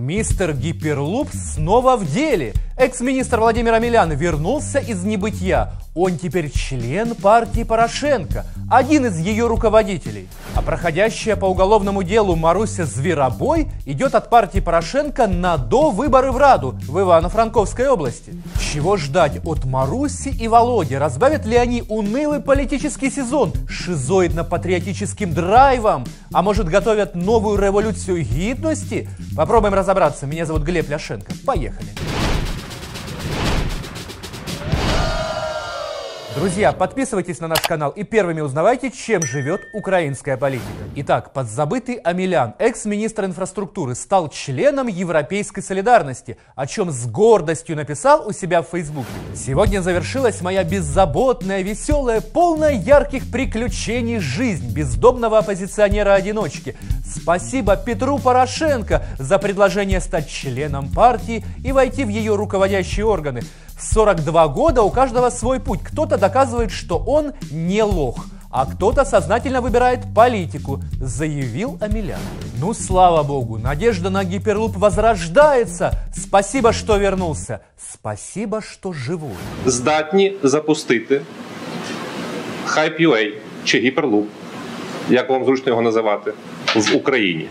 Мистер Гиперлуп снова в деле. Экс-министр Владимир Амелян вернулся из небытия. Он теперь член партии Порошенко, один из ее руководителей. А проходящая по уголовному делу Маруся Зверобой идет от партии Порошенко на до выборы в Раду в Ивано-Франковской области. Чего ждать от Маруси и Володи? Разбавят ли они унылый политический сезон шизоидно-патриотическим драйвом? А может готовят новую революцию гидности? Попробуем разобраться. Меня зовут Глеб Ляшенко. Поехали. Друзья, подписывайтесь на наш канал и первыми узнавайте, чем живет украинская политика. Итак, подзабытый Амелян, экс-министр инфраструктуры, стал членом Европейской солидарности, о чем с гордостью написал у себя в Фейсбуке. Сегодня завершилась моя беззаботная, веселая, полная ярких приключений жизнь бездомного оппозиционера-одиночки. Спасибо Петру Порошенко за предложение стать членом партии и войти в ее руководящие органы. В 42 года у каждого свой путь. Кто-то доказывает, что он не лох, а кто-то сознательно выбирает политику, заявил Амелян. Ну, слава богу, надежда на гиперлуп возрождается. Спасибо, что вернулся. Спасибо, что живой. Здатні запустити Hype.ua чи гіперлуп, як вам зручно його називати, в Україні.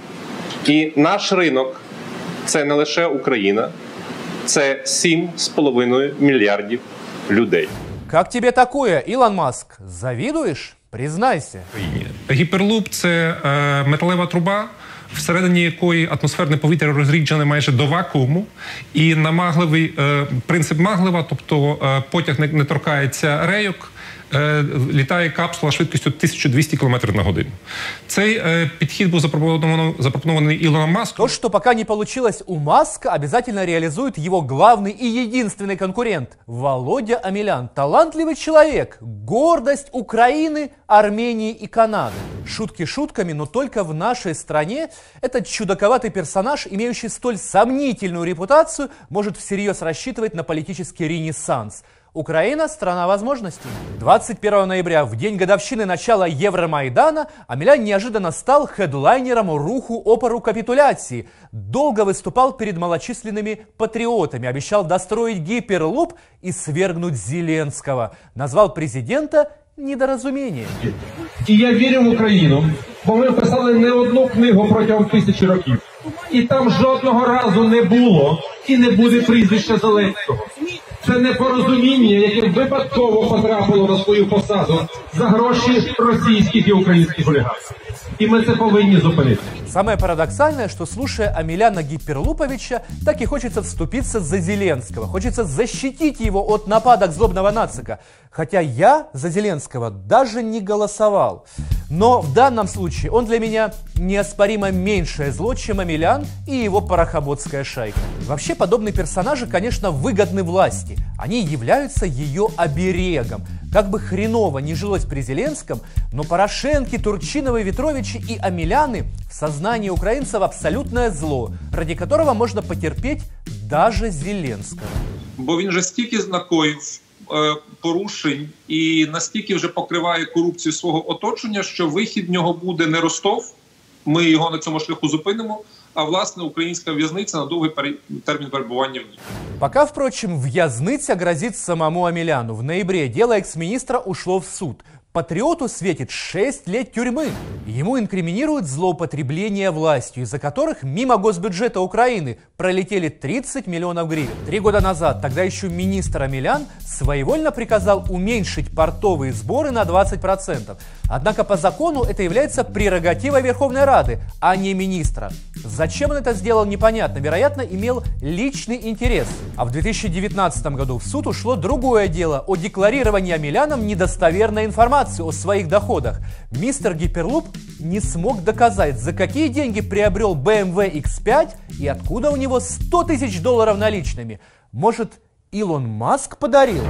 І наш ринок це не лише Україна, це 7,5 мільярдів людей. Як тобі такое, Ілон Маск? Завідуєш? Признайся. Гіперлуп це е, металева труба, всередині якої атмосферне повітря розріджене майже до вакууму, і намагливий е, принцип маглива, тобто е, потяг не, не торкається рейок. е, Літає капсула швидкістю 1200 км на годину. Цей е, підхід був запропонований, запропонований Ілоном Маском. То, что пока не получилось у Маска, обязательно реализует его главный и единственный конкурент – Володя Амелян. Талантливый человек, гордость Украины, Армении и Канады. Шутки шутками, но только в нашей стране этот чудаковатый персонаж, имеющий столь сомнительную репутацию, может всерьез рассчитывать на политический ренессанс – Украина – страна возможностей. 21 ноября, в день годовщины начала Евромайдана, Амелян неожиданно стал хедлайнером руху опору капитуляции. Долго выступал перед малочисленными патриотами, обещал достроить гиперлуп и свергнуть Зеленского. Назвал президента недоразумением. І я вірю в Україну, бо ми писали не одну книгу протягом тисячі років. І там жодного разу не було і не буде прізвища Зеленського. Це непорозуміння, яке випадково потрапило на свою посаду за гроші російських і українських олігархів. І ми це повинні зупинити. Самое парадоксальное, что слушая Амеляна Гиперлуповича, так и хочется вступиться за Зеленского. Хочется защитить его от нападок злобного нацика. Хотя я за Зеленского даже не голосовал. Но в данном случае он для меня неоспоримо меньшее зло, чем Амелян и его парохоботская шайка. Вообще подобные персонажи, конечно, выгодны власти. Они являются ее оберегом. Как бы хреново не жилось при Зеленском, но Порошенки, Турчиновы, Ветровичи и Амеляны в сознании украинцев абсолютное зло, ради которого можно потерпеть даже Зеленского. бо він вже стільки знакоїв е, порушень і настільки вже покриває корупцію свого оточення, що вихід нього буде не Ростов. Ми його на цьому шляху зупинимо. А власне українська в'язниця на довгий термін перебування в ній. Пока, впрочем, в'язниця грозит самому Амеляну. В ноябре дело экс-министра ушло в суд. Патриоту светит 6 лет тюрьмы. Ему инкриминируют злоупотребление властью, из-за которых мимо госбюджета Украины пролетели 30 миллионов гривен. Три года назад тогда еще министр Амелян своевольно приказал уменьшить портовые сборы на 20%. Однако по закону это является прерогативой Верховной Рады, а не министра. Зачем он это сделал, непонятно. Вероятно, имел личный интерес. А в 2019 году в суд ушло другое дело о декларировании Амеляном недостоверной информации о своих доходах. Мистер Гиперлуп не смог доказать, за какие деньги приобрел BMW X5 и откуда у него 100 тысяч долларов наличными. Может, Илон Маск подарил?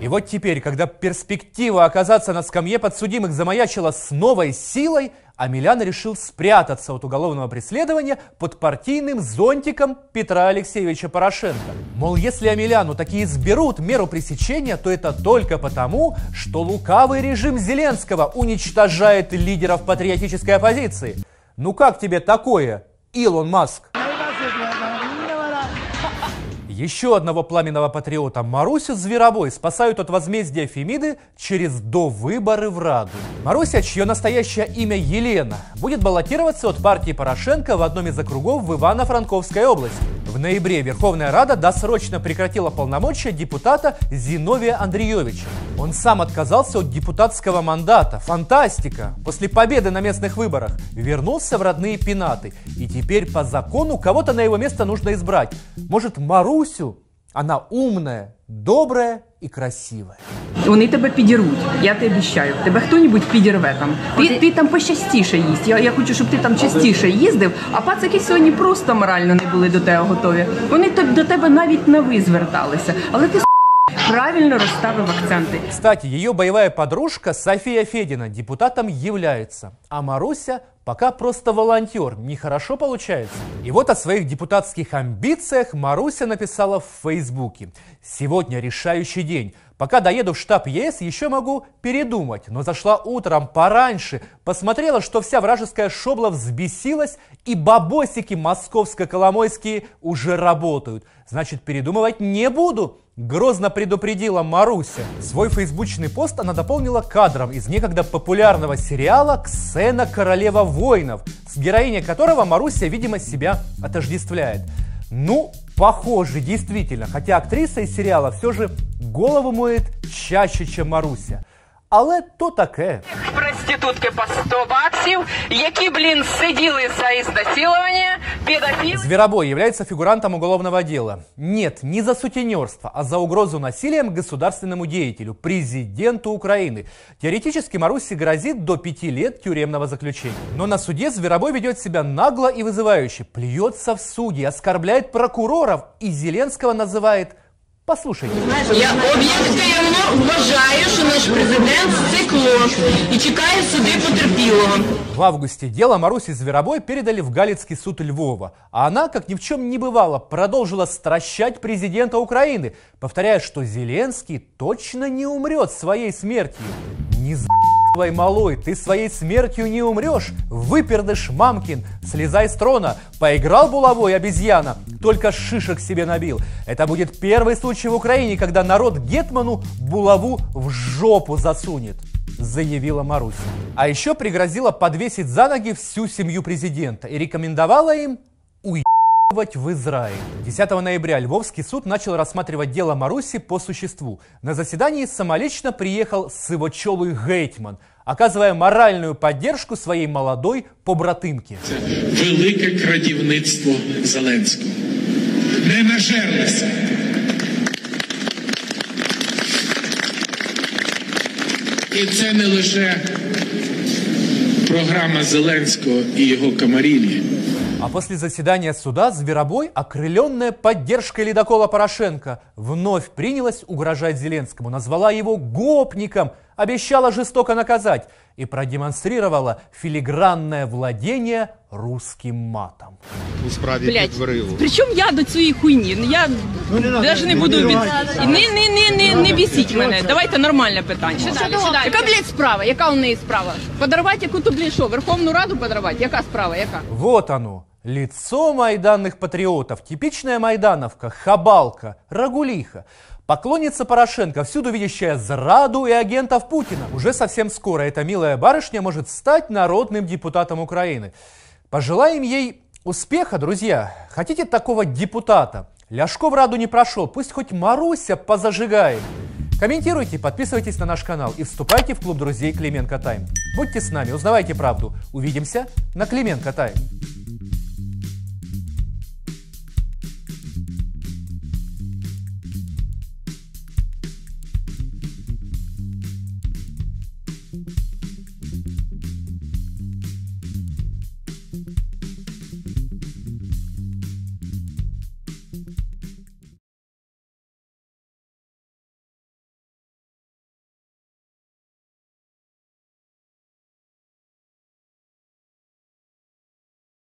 И вот теперь, когда перспектива оказаться на скамье подсудимых замаячила с новой силой, Амелян решил спрятаться от уголовного преследования под партийным зонтиком Петра Алексеевича Порошенко. Мол, если Амеляну такие изберут меру пресечения, то это только потому, что лукавый режим Зеленского уничтожает лидеров патриотической оппозиции. Ну как тебе такое, Илон Маск? Еще одного пламенного патриота Марусю Зверобой спасают от возмездия Фемиды через довыборы в Раду. Маруся, чье настоящее имя Елена, будет баллотироваться от партии Порошенко в одном из округов в Ивано-Франковской области. В ноябре Верховная Рада досрочно прекратила полномочия депутата Зиновия Андреевича. Он сам отказался от депутатского мандата. Фантастика! После победы на местных выборах вернулся в родные пенаты. И теперь по закону кого-то на его место нужно избрать. Может, Марусю? Она умная, добрая і красивая. Вони тебе підірвуть, я тебе обіцяю. Тебе хто-небудь підірве там. Ти, ти там пощастіше їсть. Я, я хочу, щоб ти там частіше їздив, а пацики сьогодні просто морально не були до тебе готові. Вони до тебе навіть на ви зверталися. Але ти правильно розставив акценти. Кстати, ее боевая подружка София Федина депутатом является, а Маруся пока просто волонтер. Нехорошо получается. И вот о своих депутатских амбициях Маруся написала в Фейсбуке. Сегодня решающий день. Пока доеду в штаб ЕС, еще могу передумать. Но зашла утром пораньше, посмотрела, что вся вражеская шобла взбесилась, и бабосики московско-коломойские уже работают. Значит, передумывать не буду. Грозно предупредила Маруся. Свой фейсбучный пост она дополнила кадром из некогда популярного сериала «Ксена Королева воинов», с героиней которого Маруся, видимо, себя отождествляет. Ну, похоже, действительно, хотя актриса из сериала все же голову моет чаще, чем Маруся. Але то таке Проститутки по 100 баксів, які, блін, сиділи за ізнасилування, педофіл. Зверобой является фигурантом уголовного дела. Нет, не за сутенерство, а за угрозу насилием государственному деятелю, президенту Украины. Теоретически Маруси грозит до пяти лет тюремного заключения. Но на суде Зверобой ведет себя нагло и вызывающе, плюется в суде, оскорбляет прокуроров и Зеленского называет Послушайте. Я об'єктивно вважаю, що наш президент цикло і чекає суди потерпілого. В августе дело Маруси Зверобой передали в Галицкий суд Львова, а она, как ни в чем не бывало, продолжила стращать президента Украины, повторяя, что Зеленский точно не умрет своей смертью. Не за***вай, малой, ты своей смертью не умрешь, выпердыш мамкин, слезай с трона, поиграл булавой обезьяна, только шишек себе набил. Это будет первый случай в Украине, когда народ Гетману булаву в жопу засунет заявила Маруся. А еще пригрозила подвесить за ноги всю семью президента и рекомендовала им в Израиль. 10 ноября Львовский суд начал рассматривать дело Маруси по существу. На заседании самолично приехал сывочелый Гейтман, оказывая моральную поддержку своей молодой побратимке. велике крадівництво Зеленського. Не нажерлися. І це не лише програма Зеленського і його камарілі. А после заседания суда Зверобой, окрыленная поддержкой ледокола Порошенко, вновь принялась угрожать Зеленскому, назвала его гопником, обещала жестоко наказать и продемонстрировала филигранное владение русским матом. у справі Блять, підбриву. причому я до цієї хуйні? Я навіть не буду від... І не, не, не, не, не бісіть мене. Давайте нормальне питання. Яка, блядь, справа? Яка у неї справа? Подарувати яку-то, блядь, що, Верховну Раду подарувати? Яка справа? Яка? Вот оно, лицо майданных патриотов, типичная майдановка, хабалка, рагулиха. Поклонница Порошенко, всюду видящая зраду и агентов Путина. Уже совсем скоро эта милая барышня может стать народным депутатом Украины. Пожелаем ей успеха, друзья. Хотите такого депутата? Ляшко в Раду не прошел, пусть хоть Маруся позажигает. Комментируйте, подписывайтесь на наш канал и вступайте в клуб друзей Клименко Тайм. Будьте с нами, узнавайте правду. Увидимся на Клименко Тайм.